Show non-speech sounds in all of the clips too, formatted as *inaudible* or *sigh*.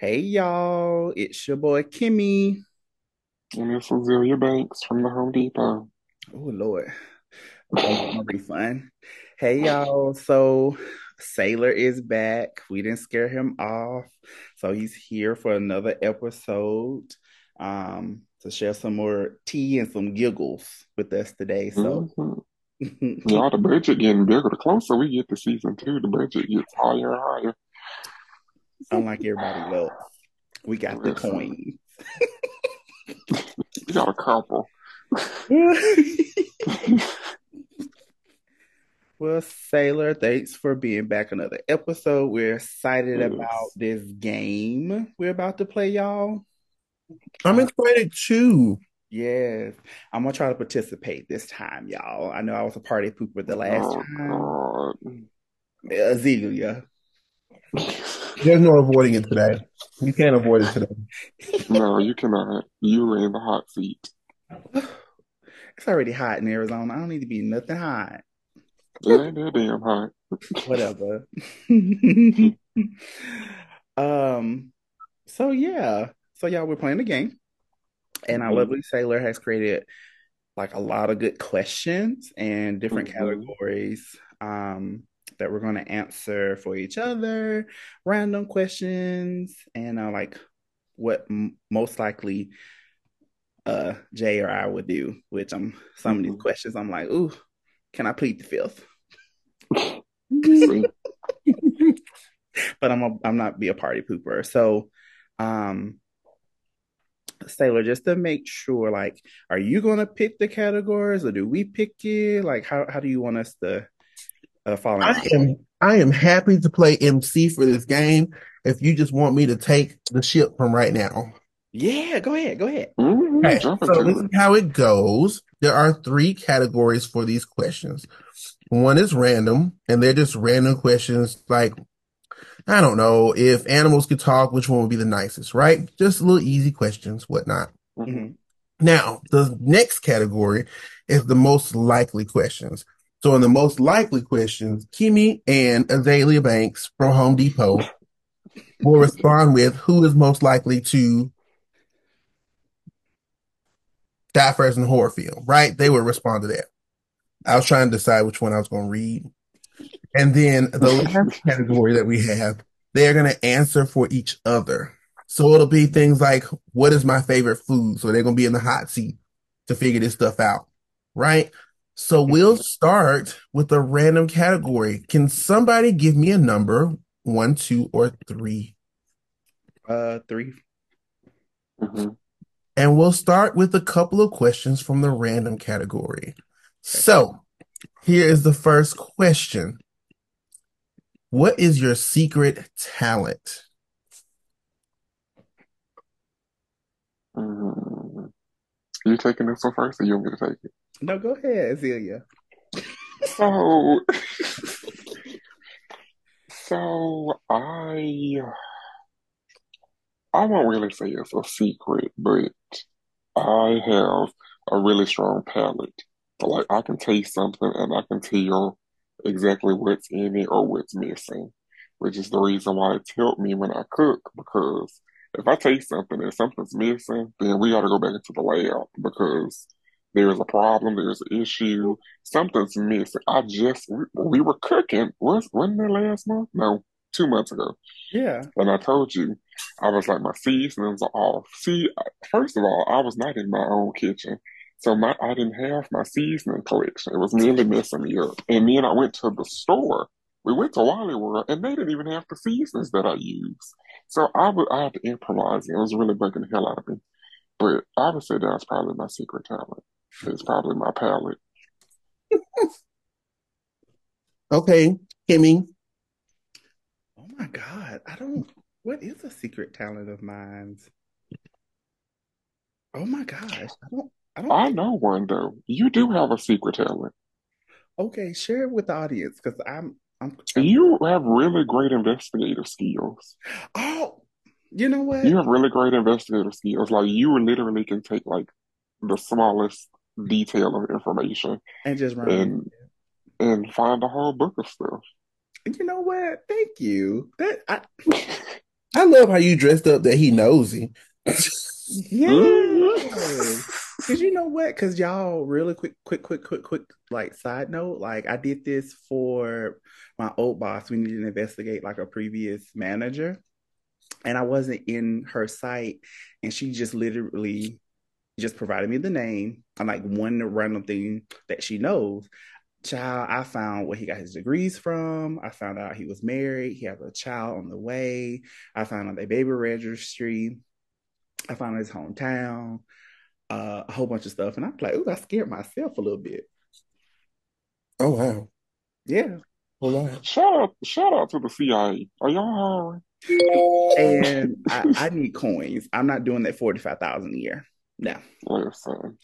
Hey y'all, it's your boy Kimmy. And this is Zelia Banks from the Home Depot. Oh Lord, want my refund. Hey y'all, so Sailor is back. We didn't scare him off, so he's here for another episode um, to share some more tea and some giggles with us today. So, hmm *laughs* Y'all, the budget getting bigger. The closer we get to season two, the budget gets higher and higher. Unlike everybody else, we got the Listen, coin. we got a couple. *laughs* Well, Sailor, thanks for being back another episode. We're excited about this game we're about to play, y'all. I'm Uh, excited too. yes, I'm gonna try to participate this time, y'all. I know I was a party pooper the last Oh, time. God. Azealia. *laughs* There's no avoiding it today. You can't avoid it today. No, you cannot. You are in the hot seat. It's already hot in Arizona. I don't need to be nothing hot. It ain't that damn hot. Whatever. *laughs* um, so yeah. So y'all, we're playing the game. And our hmm lovely Sailor has created like a lot of good questions and different hmm categories um, that we're going to answer for each other, random questions, and uh, like what m- most likely uh, Jay or I would do. Which I'm some of these hmm questions I'm like, ooh, can I plead the fifth? *laughs* *laughs* But I'm a, I'm not be a party pooper. So, um, Sailor, just to make sure, like, are you gonna pick the categories or do we pick it? Like, how how do you want us to uh, fall in I am I am happy to play MC for this game if you just want me to take the ship from right now. Yeah, go ahead, go ahead. hmm Okay, so this is how it goes. There are three categories for these questions. One is random, and they're just random questions like, I don't know, if animals could talk, which one would be the nicest, right? Just little easy questions, whatnot. hmm hmm Now, the next category is the most likely questions. So, in the most likely questions, Kimmy and Azealia Banks from Home Depot will respond with who is most likely to die first in the horror film, right? They would respond to that. I was trying to decide which one I was going to read. And then the last category that we have, they're going to answer for each other. So it'll be things like, what is my favorite food? So they're going to be in the hot seat to figure this stuff out, right? So we'll start with a random category. Can somebody give me a number? One, two, or three? Uh, three. hmm And we'll start with a couple of questions from the random category. So here is the first question. What is your secret talent? hmm You taking this one first, or you want me to take it? No, go ahead, Azealia. So, so I I won't really say it's a secret, but I have a really strong palate. Like I can taste something and I can tell exactly what's in it or what's missing, which is the reason why it's helped me when I cook. Because if I taste something and something's missing, then we got to go back into the lab because there's a problem, there's an issue, something's missing. I just we, we were cooking. Was wasn't it last month? No, two months ago. Yeah. And I told you, I was like, my seasonings are off. See, first of all, I was not in my own kitchen. So my I didn't have my seasoning collection. It was really messing me up. And then I went to the store. We went to Wally World and they didn't even have the seasonings that I use. So I would I had to improvise. It was really breaking the hell out of me. But I would say that's probably my secret talent. It's probably my palate. *laughs* Okay, Kimmy. Oh my God, I don't. What is a secret talent of mine? Oh my gosh, I don't. I don't I know one though. You do have a secret talent. Okay, share it with the audience because I'm. I'm. I'm. You have really great investigative skills. Oh, you know what? You have really great investigative skills. Like you literally can take like the smallest detail of information And just run and and find a whole book of stuff. You know what? Thank you. That I I love how you dressed up that he knows him. *laughs* Yeah. Mhm. Cause you know what? Cause y'all really quick, quick, quick, quick, quick, like side note, like I did this for my old boss. We needed to investigate like a previous manager, and I wasn't in her site, and she just literally just provided me the name and like one random thing that she knows. Child, I found where he got his degrees from. I found out he was married. He has a child on the way. I found out their baby registry. I found his hometown uh, a whole bunch of stuff. And I'm like, ooh, I scared myself a little bit. Oh wow. Yeah. Hold on. Shout out, shout out to the CIA. Are y'all hiring? And I, I need coins. I'm not doing that 45,000 a year. No. Listen.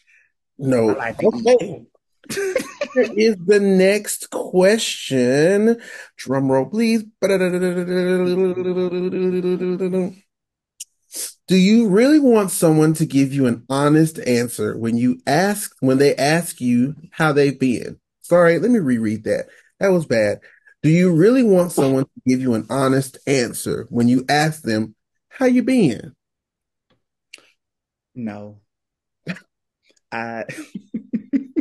No. I like to. Okay. *laughs* Here is the next question. Drum roll, please. Do you really want someone to give you an honest answer when you ask when they ask you how they've been? Sorry, let me reread that. That was bad. Do you really want someone to give you an honest answer when you ask them how you been? No. I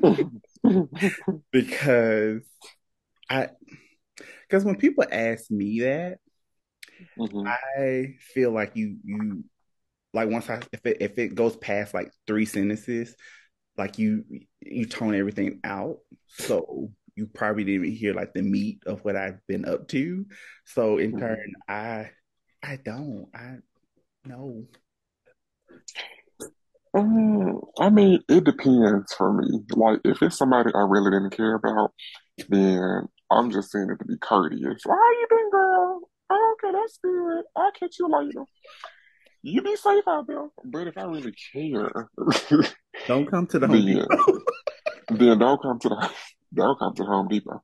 *laughs* *laughs* because I because when people ask me that, Mhm. I feel like you you like once I if it if it goes past like three sentences, like you you tone everything out. So you probably didn't even hear like the meat of what I've been up to. So in Mhm. turn, I I don't. I no. Mm, I mean, it depends for me. Like, if it's somebody I really didn't care about, then I'm just saying it to be courteous. How you been, girl? Oh, okay, that's good. I'll catch you later. You be safe out there. But if I really care, Don't come to the Home then Depot. *laughs* then don't come to the don't come to the Home Depot.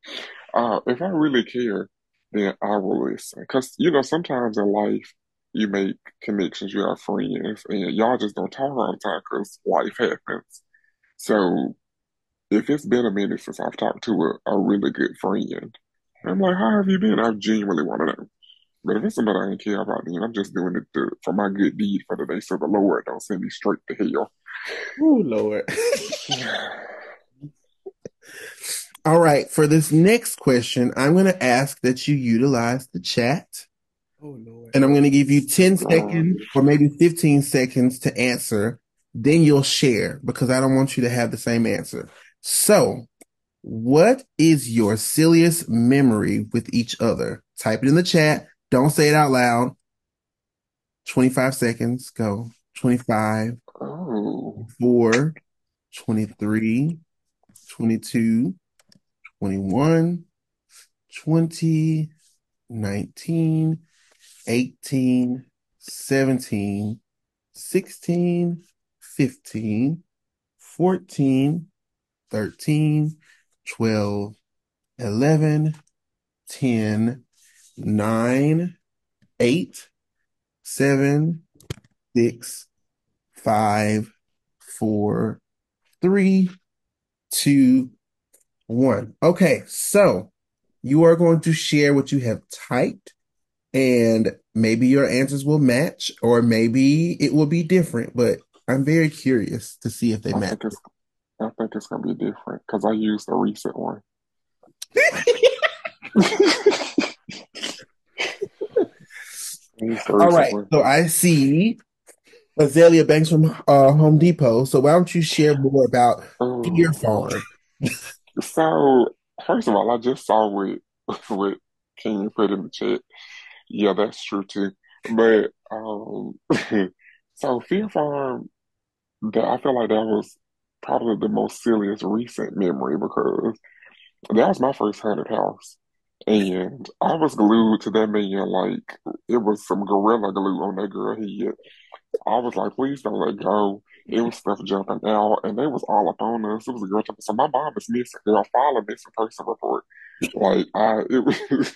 Uh, if I really care, then I will listen. Cause you know, sometimes in life you make connections, you have friends, and y'all just don't talk all the time because life happens. So if it's been a minute since I've talked to a, a really good friend, I'm like, how have you been? I genuinely want to know. But if it's somebody I ain't care about, then I'm just doing it to, for my good deed for the day, so the Lord don't send me straight to hell. Oh Lord. *laughs* All right, for this next question, I'm going to ask that you utilize the chat. Oh Lord. And I'm going to give you 10 Oh, seconds or maybe 15 seconds to answer. Then you'll share because I don't want you to have the same answer. So, what is your silliest memory with each other? Type it in the chat. Don't say it out loud. 25 seconds. Go. 25, oh, 4, 23, 22, 21, 20, 19, 18, 17, 16, 15, 14, 13, 12, 11, 10, 9, 8, 7, 6, 5, 4, 3, 2, 1. Okay, so you are going to share what you have typed, and maybe your answers will match, or maybe it will be different, but I'm very curious to see if they I match. think I think it's gonna be different because I used a recent one. *laughs* I used a All right, one. so I see Azealia Banks from uh, Home Depot. So why don't you share more about Fear Oh, Farm? so first of all, I just saw what *laughs* what King put in the chat. Yeah, that's true too. But um, *laughs* so Fear Farm, that I feel like that was probably the most silliest recent memory because that was my first haunted house. And I was glued to that man like it was some gorilla glue on that girl head. I was like, please don't let go. It was stuff jumping out, and they was all up on us. It was a girl jumping. So my mom is missing. Girl, file a missing person report. Like I, it was, *laughs*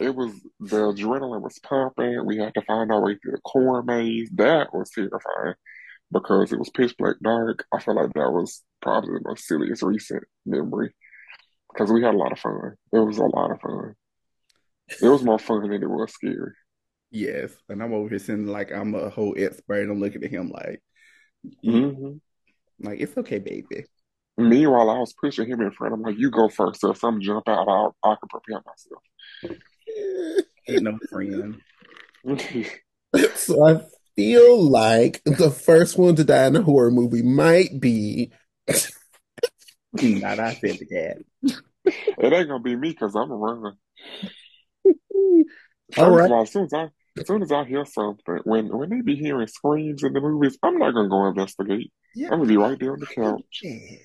it was the adrenaline was pumping. We had to find our way through the corn maze. That was terrifying because it was pitch black dark. I feel like that was probably the most silliest recent memory because we had a lot of fun. It was a lot of fun. It was more fun than it was scary. Yes, and I'm over here sitting like I'm a whole expert. And I'm looking at him like, you, hmm like it's okay, baby. Meanwhile, I was pushing him in front. I'm like, you go first. So if some jump out, I'll, I can prepare myself. Ain't no friend. *laughs* So I feel like the first one to die in a horror movie might be *laughs* Not I said the cat. It ain't gonna be me because I'm a runner. *laughs* all First right. of all, as soon as I as soon as I hear something, when when they be hearing screams in the movies, I'm not gonna go investigate. Yeah, I'm gonna be right there on the couch. yeah.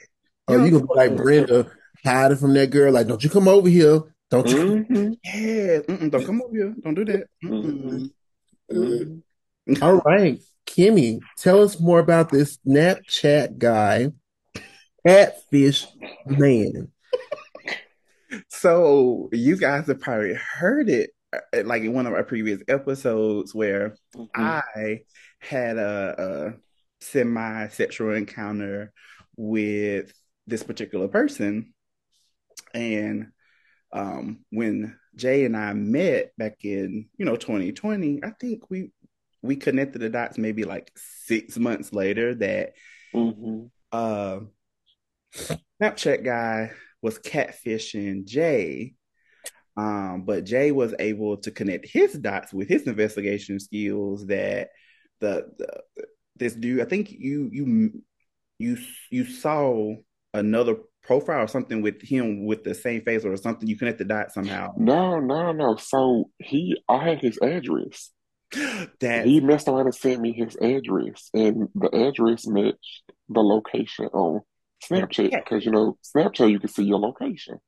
Oh, you gonna be like Brenda hiding from that girl? Like, don't you come over here? Don't you? hmm Yeah, mm-mm, don't come over here. Don't do that. Mm-mm. hmm All right, Kimmy, tell us more about this Snapchat guy, Catfish Man. So you guys have probably heard it, uh, like in one of our previous episodes, where hmm I had a, a semi-sexual encounter with this particular person, and um, when Jay and I met back in you know 2020, I think we we connected the dots maybe like six months later that hmm uh, Snapchat guy was catfishing Jay. Um, but Jay was able to connect his dots with his investigation skills that the, the this dude, I think you you you you saw another profile or something with him with the same face or something. You connect the dots somehow. No, no, no. So he, I had his address. *gasps* That's He messed around and sent me his address, and the address matched the location on Snapchat because you know Snapchat you can see your location.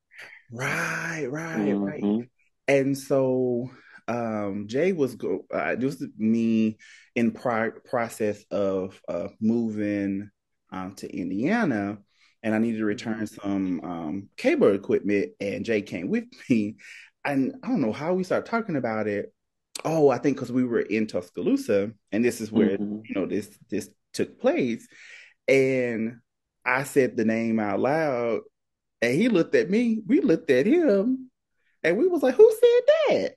Right, right, right. hmm And so um Jay was go uh, this was me in pro process of uh moving um to Indiana and I needed to return some um cable equipment and Jay came with me and I don't know how we started talking about it. Oh, I think because we were in Tuscaloosa and this is where hmm you know this this took place. And I said the name out loud and he looked at me, we looked at him and we was like, who said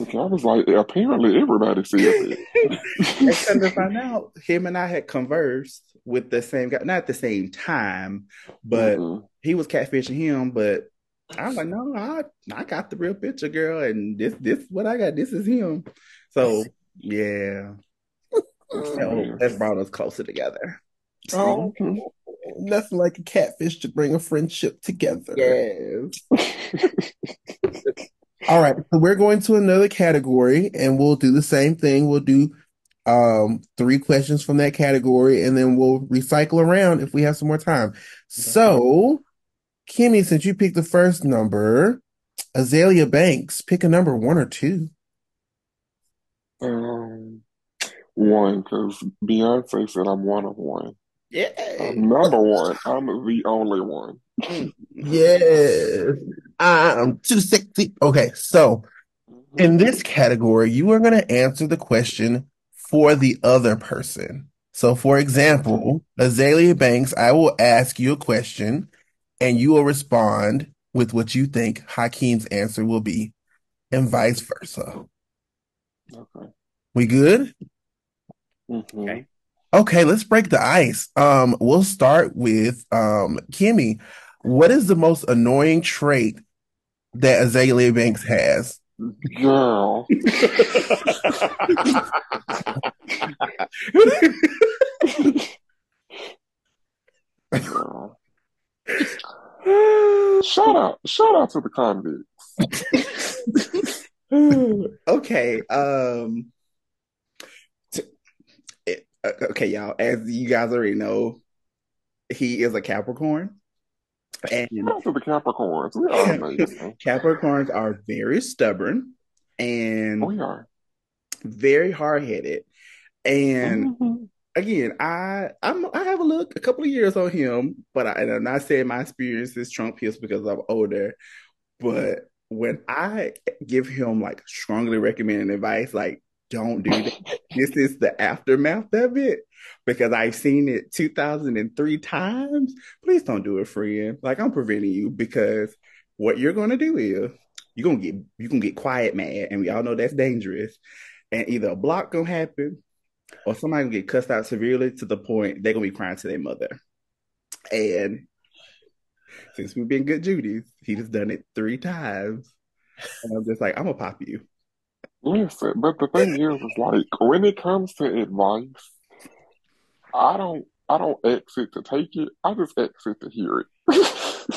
Okay, I was like, apparently everybody said that? *laughs* And come to find out, him and I had conversed with the same guy, not at the same time, but hmm he was catfishing him. But I was like, no, I I got the real picture, girl, and this this what I got. This is him. So yeah, so Man. that brought us closer together. Oh, nothing like a catfish to bring a friendship together. Yes. *laughs* All right, so we're going to another category and we'll do the same thing. We'll do um three questions from that category and then we'll recycle around if we have some more time. So, Kimmy, since you picked the first number, Azealia Banks, pick a number one or two. Um, one, because Beyonce said I'm one of one. Yeah. I'm number one. I'm the only one. Yes, I'm too sexy. Okay, so in this category, you are going to answer the question for the other person. So, for example, Azealia Banks, I will ask you a question and you will respond with what you think Hakeem's answer will be, and vice versa. Okay. We good? hmm Okay. Okay, let's break the ice. Um, we'll start with um Kimmy. What is the most annoying trait that Azealia Banks has? Girl. Girl. *laughs* Shout out. Shout out to the convicts. *laughs* okay. Um. Uh, okay, y'all. As you guys already know, he is a Capricorn, and the Capricorns. We are amazing. *laughs* Capricorns are very stubborn and We are. very hard headed. And Mhm. again, I I'm I have a look a couple of years on him, but I, and I'm not saying my experiences trump his because I'm older. But when I give him like strongly recommended advice, like don't do that. This is the aftermath of it because I've seen it 2003 times. Please don't do it, friend. Like I'm preventing you because what you're gonna do is you're gonna get you can get quiet mad, and we all know that's dangerous. and either a block gonna happen or somebody gonna get cussed out severely to the point they're gonna be crying to their mother. And since we've been good Judy's, he just done it three times. And I'm just like, I'm gonna pop you. Listen, but the thing is, is like when it comes to advice, I don't I don't exit to take it. I just exit to hear it. *laughs*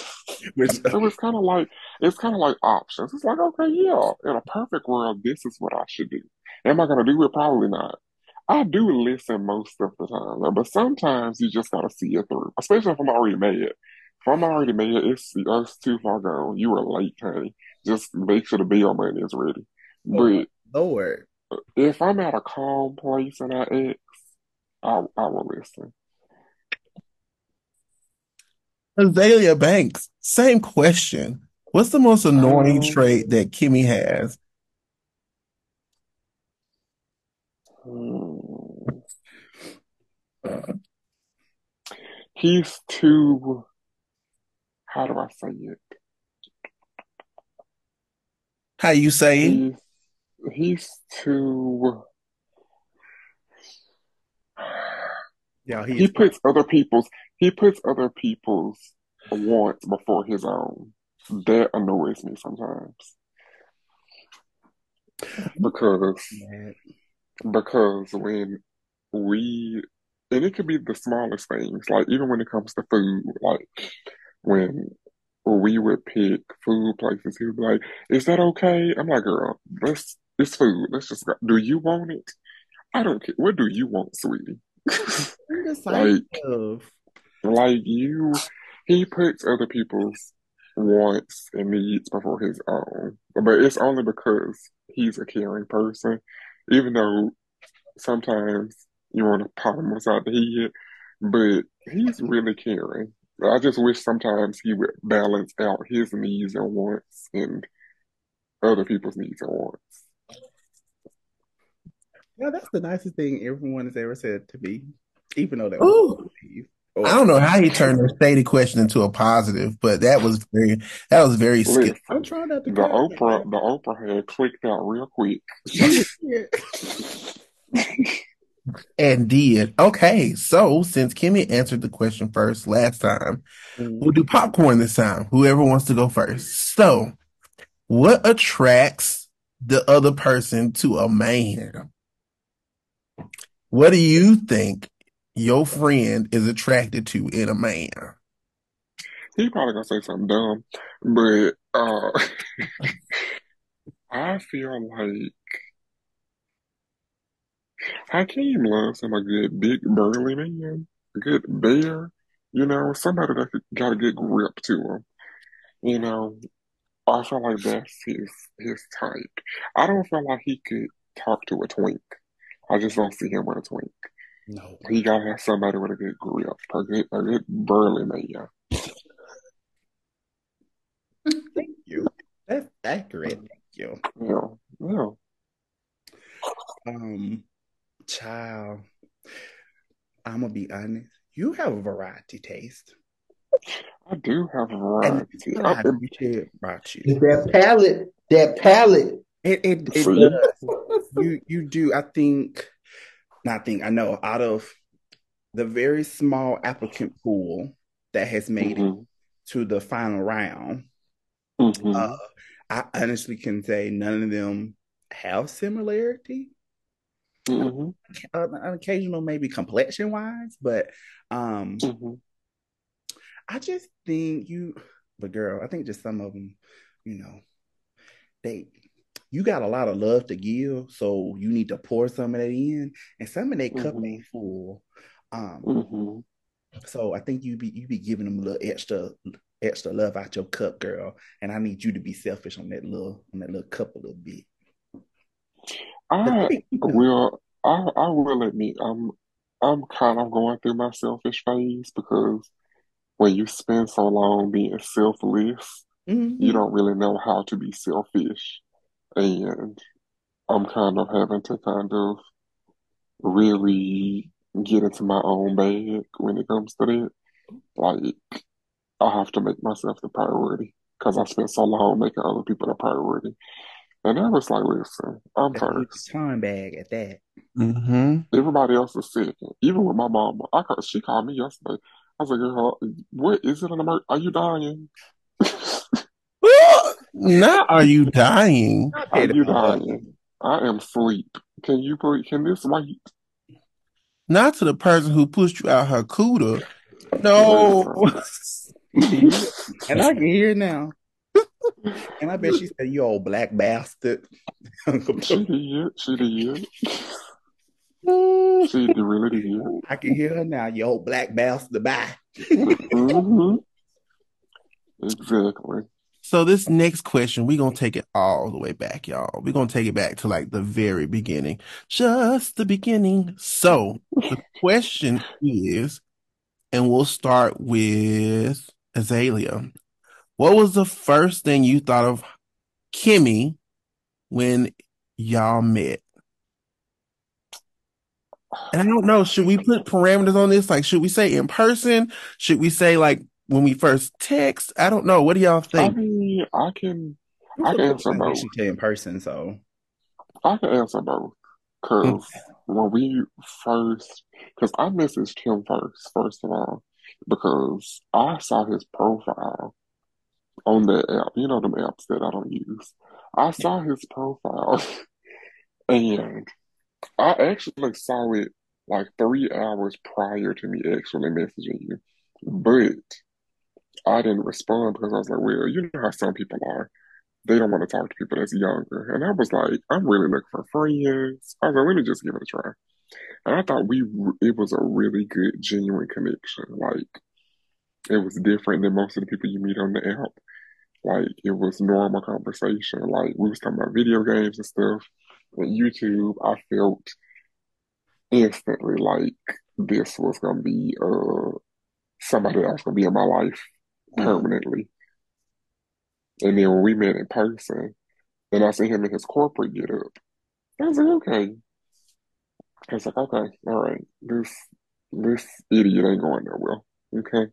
Which, it was kind of like it's kind of like options. It's like okay, yeah, in a perfect world, this is what I should do. Am I gonna do it? Probably not. I do listen most of the time, but sometimes you just gotta see it through. Especially if I'm already mad. If I'm already mad, it's it's too far gone. You are late, honey. Just make sure the bill money is ready. But Lord, if I'm at a calm place and I ex, I I will listen. Azealia Banks, same question. What's the most annoying um, trait that Kimmy has? Hmm. He's too, how do I say it? How you say he's, he's too yeah, he, he puts other people's he puts other people's wants before his own. That annoys me sometimes. Because because when we and it could be the smallest things, like even when it comes to food, like when we would pick food places, he would be like, Is that okay? I'm like, girl, let's it's food. Let's just go. Do you want it? I don't care. What do you want, sweetie? *laughs* like, like you, he puts other people's wants and needs before his own. But it's only because he's a caring person. Even though sometimes you want to pop him inside the head, but he's really caring. I just wish sometimes he would balance out his needs and wants and other people's needs and wants. Yeah, that's the nicest thing everyone has ever said to me, even though they I don't know how he turned the stated question into a positive, but that was very that was very skillful. I'm trying not to. The Oprah, the Oprah had clicked out real quick. *laughs* and did. Okay, so since Kimmy answered the question first last time, mm-hmm. we'll do popcorn this time. Whoever wants to go first. So, what attracts the other person to a man? What do you think your friend is attracted to in a man? He probably gonna say something dumb, but uh, *laughs* I feel like Hakeem loves him a good big burly man, a good bear, you know, somebody that got a good grip to him. You know, I feel like that's his his type. I don't feel like he could talk to a twink. I just don't see him with a twink. No, he gotta have somebody with a good grip, a good a good burly man. Thank you. That's accurate. Thank you. Yeah, yeah. Um, Child, I'm gonna be honest. You have a variety taste. I do have a variety. I appreciate about you. That palette, that palette. It it, it does. you you do. I think. Not think. I know. Out of the very small applicant pool that has made mm-hmm. it to the final round, mm-hmm. uh, I honestly can say none of them have similarity. Mm-hmm. Uh, an occasional maybe complexion wise, but um, mm-hmm. I just think you, but girl, I think just some of them, you know, they you got a lot of love to give, so you need to pour some of that in, and some of that mm-hmm. cup ain't full. Um, mm-hmm. so I think you be you be giving them a little extra extra love out your cup, girl, and I need you to be selfish on that little on that little cup a little bit. I will. I I will admit I'm I'm kind of going through my selfish phase because when you spend so long being selfless, mm-hmm. you don't really know how to be selfish, and I'm kind of having to kind of really get into my own bag when it comes to that. Like I have to make myself the priority because I spent so long making other people the priority. And I was like, listen, I'm first. Time bag at that. Mm-hmm. Everybody else is second. Even with my mama, I called, she called me yesterday. I was like, girl, what is it an emergency? Are you dying? Now are you dying? Are you dying? I am asleep. Can you please, can this wait? Not to the person who pushed you out her cooter. No. *laughs* and I can hear now. And I bet she said, "You old black bastard." *laughs* she did. She did. She did really did. I can hear her now. You old black bastard. Bye. mm-hmm. Exactly. So this next question, we're gonna take it all the way back, y'all. We're gonna take it back to like the very beginning. Just the beginning. So the *laughs* question is, and we'll start with Azealia. What was the first thing you thought of Kimmy when y'all met? And I don't know, should we put parameters on this? Like, should we say in person? Should we say like when we first text? I don't know. What do y'all think? I mean, I can, I can answer both. In person, so I can answer both. Cause when we first, cause I messaged him first, first of all, because I saw his profile on that app. You know the apps that I don't use. I saw his profile *laughs* and I actually saw it like three hours prior to me actually messaging you. But I didn't respond because I was like, well, you know how some people are. They don't want to talk to people that's younger. And I was like, I'm really looking for friends. I was like, let me just give it a try. And I thought we, it was a really good, genuine connection. Like, it was different than most of the people you meet on the app. Like it was normal conversation. Like we was talking about video games and stuff. On YouTube, I felt instantly like this was gonna be uh somebody else gonna be in my life. Permanently. And then when we met in person, and I see him in his corporate get up, I was like, okay. I was like, okay, all right, this this idiot ain't going nowhere. Okay.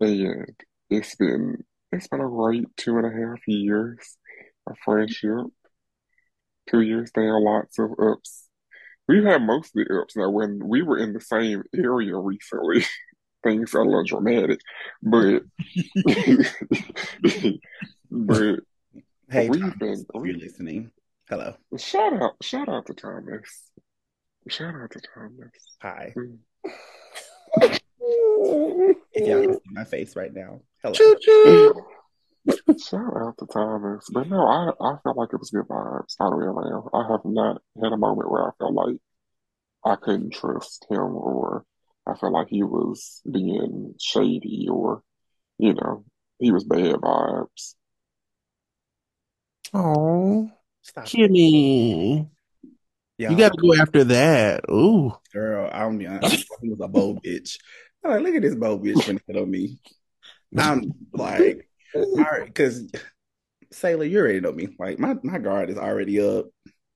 And it's been it's been a great two and a half years of friendship. Two years down, lots of ups. We've had most of the ups now. When we were in the same area recently, *laughs* things got a little dramatic, but *laughs* but hey, we've Thomas, been. If you're listening, hello. Shout out! Shout out to Thomas. Shout out to Thomas. Hi. Mm. if y'all can see my face right now. Hello. Shout out to Thomas. But no, I, I felt like it was good vibes I the way around. I have not had a moment where I felt like I couldn't trust him or I felt like he was being shady or, you know, he was bad vibes. Oh, Kimmy. Yeah, you got to go after that. Ooh, girl, I'm honest. He was a bold bitch. I'm like, look at this bold bitch when it on me. I'm like, all right, because Sailor, you already know me. Like my, my guard is already up.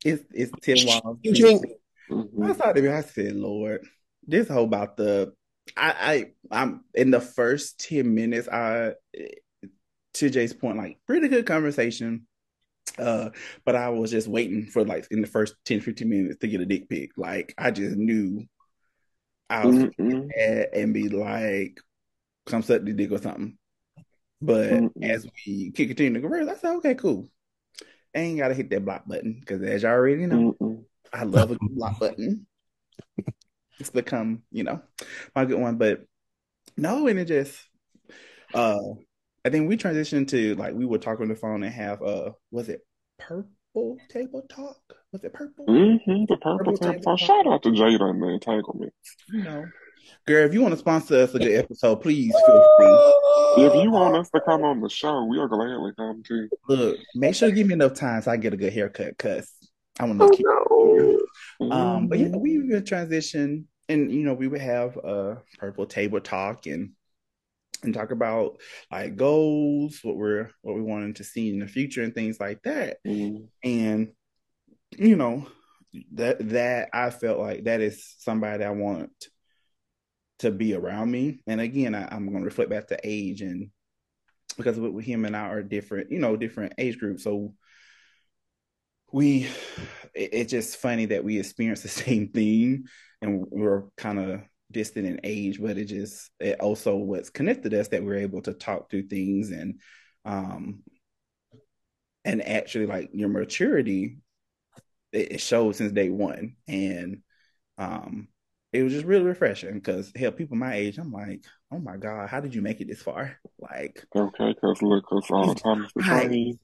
It's it's ten walls. Mm-hmm. I thought I said, Lord, this whole about the I, I I'm in the first 10 minutes, I to Jay's point, like pretty good conversation. Uh, but I was just waiting for like in the first 10, 15 minutes to get a dick pic. Like I just knew I was mm-hmm. and be like, come suck the dick or something. But mm-hmm. as we continue to converse, I said, okay, cool. I ain't gotta hit that block button because as y'all already know, mm-hmm. I love a block button. *laughs* It's become, you know, my good one. But no, and it just uh I think we transitioned to like we would talk on the phone and have uh was it purple table talk? Was it purple? Mm-hmm, the purple, purple table, talk. Shout out to Jada and the entanglements. You know. Girl, if you want to sponsor us a good episode, please feel free. If you want us to come on the show, we'll gladly come too. Look, make sure you give me enough time so I get a good haircut because I want to keep. Oh, Um, but yeah, we would transition, and you know, we would have a purple table talk and and talk about like goals, what we're what we wanted to see in the future, and things like that. Mm-hmm. And you know, that that I felt like that is somebody I want to be around me. And again, I, am going to reflect back to age and because with him and I are different, you know, different age groups. So we it, it's just funny that we experience the *laughs* same thing and we're kind of distant in age, but it just it also what's connected us that we're able to talk through things and um and actually like your maturity it, it showed since day one. And um it was just really refreshing because hell people my age i'm like oh my god how did you make it this far? *laughs* Like Okay, because look, because all the *laughs* time is the Right.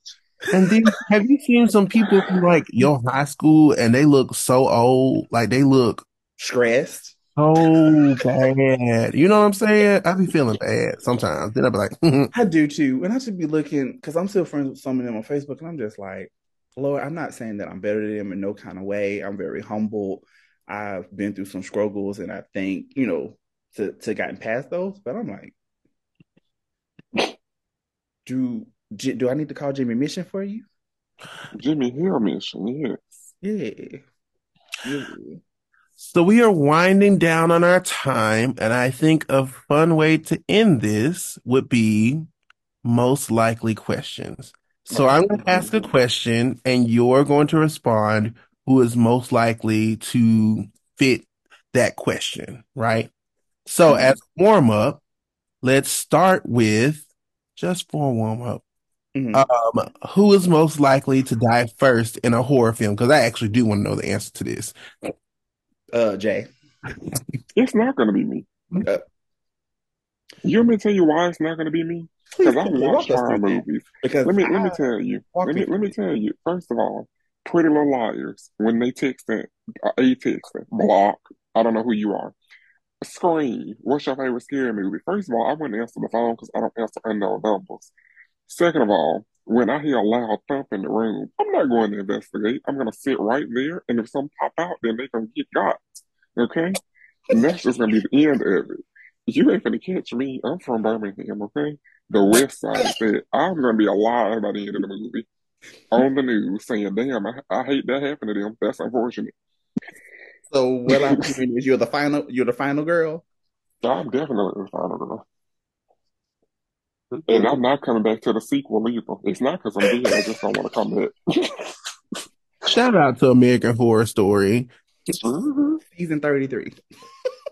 And then have you seen some people from like your high school and they look so old? Like they look stressed so bad. You know what I'm saying? I be feeling bad sometimes. Then I be like, *laughs* I do too. And I should be looking because I'm still friends with some of them on Facebook, and I'm just like, Lord, I'm not saying that I'm better than them in no kind of way. I'm very humble. I've been through some struggles, and I think, you know, to to gotten past those. But I'm like, *laughs* do J- do I need to call Jimmy Mission for you? Jimmy Hill mission, yes. Yeah. Yeah. So we are winding down on our time, and I think a fun way to end this would be most likely questions. So I'm going to ask a question, and you're going to respond who is most likely to fit that question, right? So as a warm up, let's start with just for a warm up. Mhm. Um, who is most likely to die first in a horror film? Because I actually do want to know the answer to this. Uh, Jay. *laughs* It's not going to be me. Uh, You want me to tell you why it's not going to be me? Because I please, watch walk us horror movies. Because Let me let me tell you. Let me me let me tell you. First of all, Pretty Little Liars. When they texting, uh, a texting, block. I don't know who you are. Scream. What's your favorite scary movie? First of all, I wouldn't answer the phone because I don't answer unknown numbers. Second of all, when I hear a loud thump in the room, I'm not going to investigate. I'm gonna sit right there, and if some pop out, then they gonna get got. Okay, and that's just gonna be the end of it. You ain't gonna catch me. I'm from Birmingham. Okay, the West Side said I'm gonna be alive by the end of the movie on the news saying, "Damn, I, I hate that happened to them. That's unfortunate." So what I'm hearing is you're the final you're the final girl. I'm definitely the final girl. And I'm not coming back to the sequel either. It's not because I'm dead. I just don't want to come back. *laughs* Shout out to American Horror Story. hmm Season 33.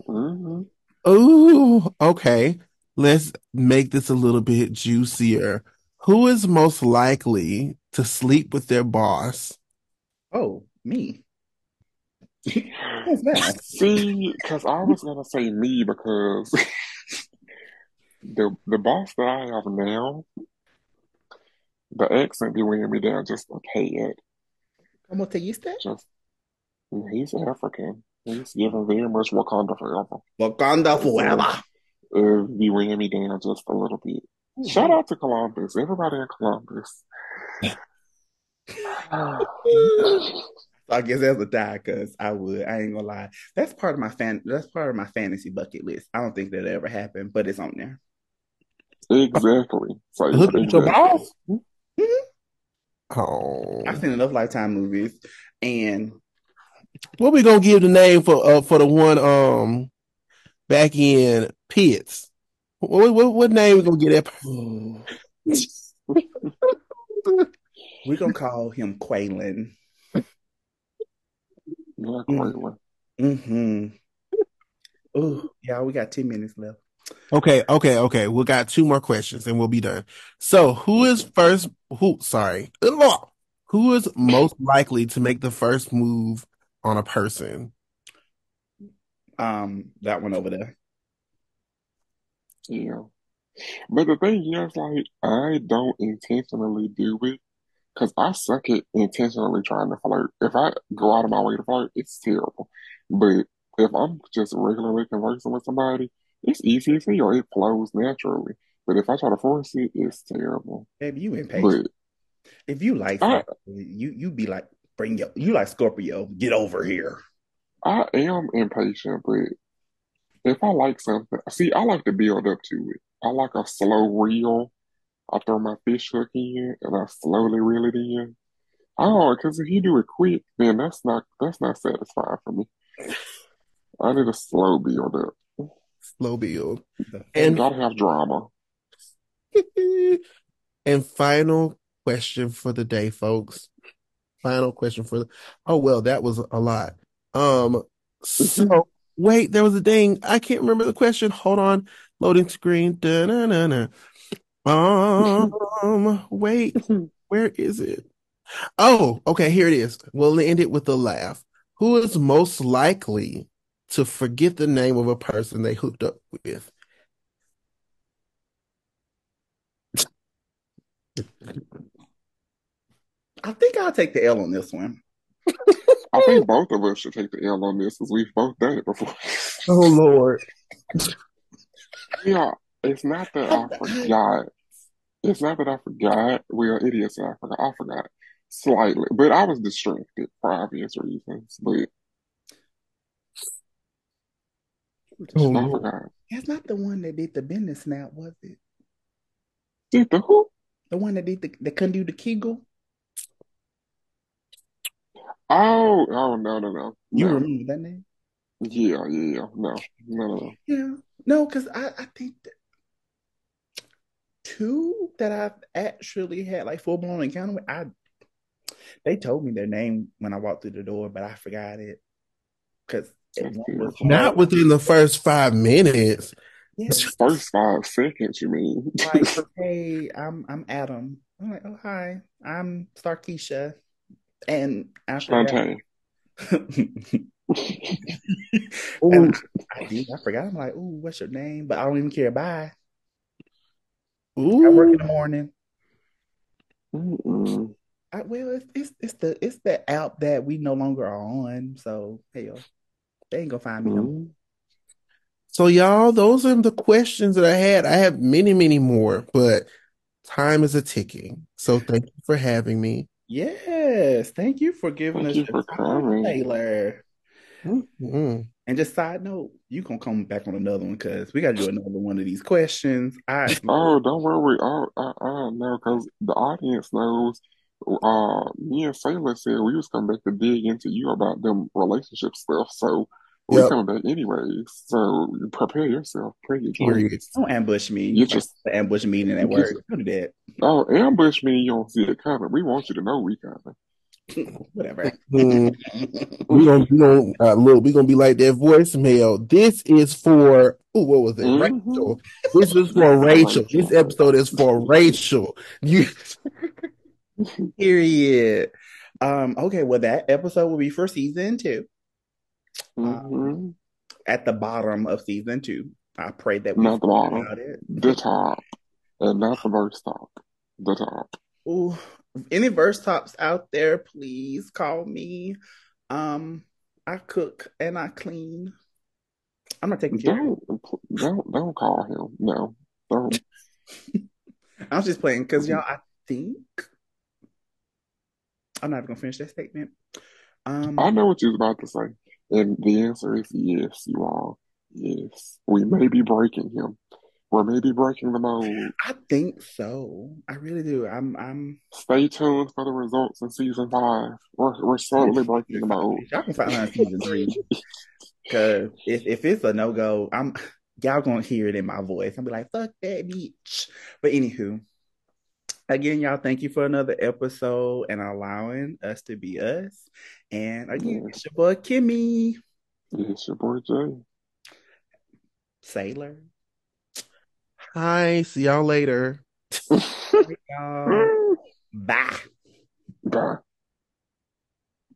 hmm Ooh, okay. Let's make this a little bit juicier. Who is most likely to sleep with their boss? Oh, me. *laughs* What's that? See, because I was gonna say me because *laughs* the the boss that I have now, the accent be wearing me down just a tad. ¿Cómo te diste? Just he's African. He's giving very much Wakanda forever. Wakanda forever. Uh, be wearing me down just a little bit. Shout out to Columbus, everybody in Columbus. *sighs* I guess that's a die because I would. I ain't gonna lie. That's part of my fan. That's part of my fantasy bucket list. I don't think that'll ever happen, but it's on there. Exactly. So Look at your exactly. boss. Mhm. Oh, I've seen enough Lifetime movies, and what we gonna give the name for uh, for the one um back in Pitts? What what, what name we gonna get that? *laughs* we're gonna call him Quaylen. Yeah, Mm. Quaylen. Mm-hmm. Oh, yeah, we got 10 minutes left. Okay, okay, okay. We got two more questions and we'll be done. So, who is first? Who? Sorry, who is most likely to make the first move on a person? Um, that one over there. Yeah. But the thing is, like, I don't intentionally do it because I suck at intentionally trying to flirt. If I go out of my way to flirt, it's terrible. But if I'm just regularly conversing with somebody, it's easy to feel. It flows naturally. But if I try to force it, it's terrible. Baby, you impatient. But If you like I, you you be like, bring your you like Scorpio, get over here. I am impatient, but if I like something, see, I like to build up to it. I like a slow reel. I throw my fish hook in and I slowly reel it in. Oh, because if you do it quick, then that's not that's not satisfying for me. I need a slow build up. Slow build. And gotta have drama. *laughs* and final question for the day, folks. final question for the. Oh well, that was a lot. Um. So wait, there was a ding. I can't remember the question. Hold on. Loading screen. Da-na-na-na. Um. Wait. Where is it? Oh, okay. Here it is. We'll end it with a laugh. Who is most likely to forget the name of a person they hooked up with? I think I'll take the L on this one. I think both of us should take the L on this because we've both done it before. Oh Lord. Yeah, it's not that I forgot. It's not that I forgot. We are idiots. and I forgot. I forgot slightly, but I was distracted for obvious reasons. But Oh, I Lord. That's not the one that did the business snap, was it? Did the who? The one that did the that couldn't do the Kegel? Oh, oh no, no, no, You no. remember that name? Yeah, yeah, yeah. No, no, no, no. Yeah. No, because I, I think that two that I've actually had like full blown encounter with, I they told me their name when I walked through the door, but I forgot it. Because That's one good. was Not within the first five minutes. yeah, First five seconds, you mean? like, *laughs* hey, I'm I'm Adam. I'm like, oh hi, I'm Starkeisha. And I forgot. Shantae. and I, I, I, forgot. I'm like, ooh, what's your name? But I don't even care. Bye. Ooh. I work in the morning. I, well, it's, it's it's the it's the app that we no longer are on. So hell, they ain't gonna find me no more. Mm. So y'all, those are the questions that I had. I have many, many more, but time is a ticking. So thank you for having me. Yes, thank you for giving Thank us you your for time, coming. Taylor. Mhm. And just side note, you gonna come back on another one because we gotta do another one of these questions. I *laughs* Oh, don't worry. Oh, I, I know because the audience knows. Uh, me and Sailor said we was coming back to dig into you about them relationship stuff. So we Yep. coming back anyways. So prepare yourself. Pray your Period. don't ambush me. You just the ambush meeting at you work. just Don't do that. oh ambush me. You don't see it coming. We want you to know we coming. *laughs* Whatever. Mm, *laughs* we gonna we gonna uh, look. We gonna be like that voicemail. This is for. Ooh, what was it? hmm Rachel. This is for *laughs* Rachel. This episode is for Rachel. You. Period. Um, okay, well that episode will be for season two. Um, hmm at the bottom of season two. I pray that we Not the bottom, about it. the top, and not the verse top. The top. Ooh, any verse tops out there, please call me. Um, I cook and I clean. I'm not taking care. Don't don't don't call him. No, don't. *laughs* I was just playing because y'all, I think I'm not even gonna finish that statement. Um, I know what you was about to say, and the answer is yes. You are. Yes, we may be breaking him. We may be breaking the mold. I think so. I really do. I'm I'm Stay tuned for the results in season five. We're we're slowly breaking the mold. y'all can find out in season three. Cause if if it's a no go, I'm y'all gonna hear it in my voice. I'll be like, fuck that bitch. But anywho, again, y'all, thank you for another episode and allowing us to be us. And again, Yes, it's your boy Kimmy yes, your boy Jay. Sailor. Hi. See y'all later. *laughs* Y'all. Mm. Bye. Bye.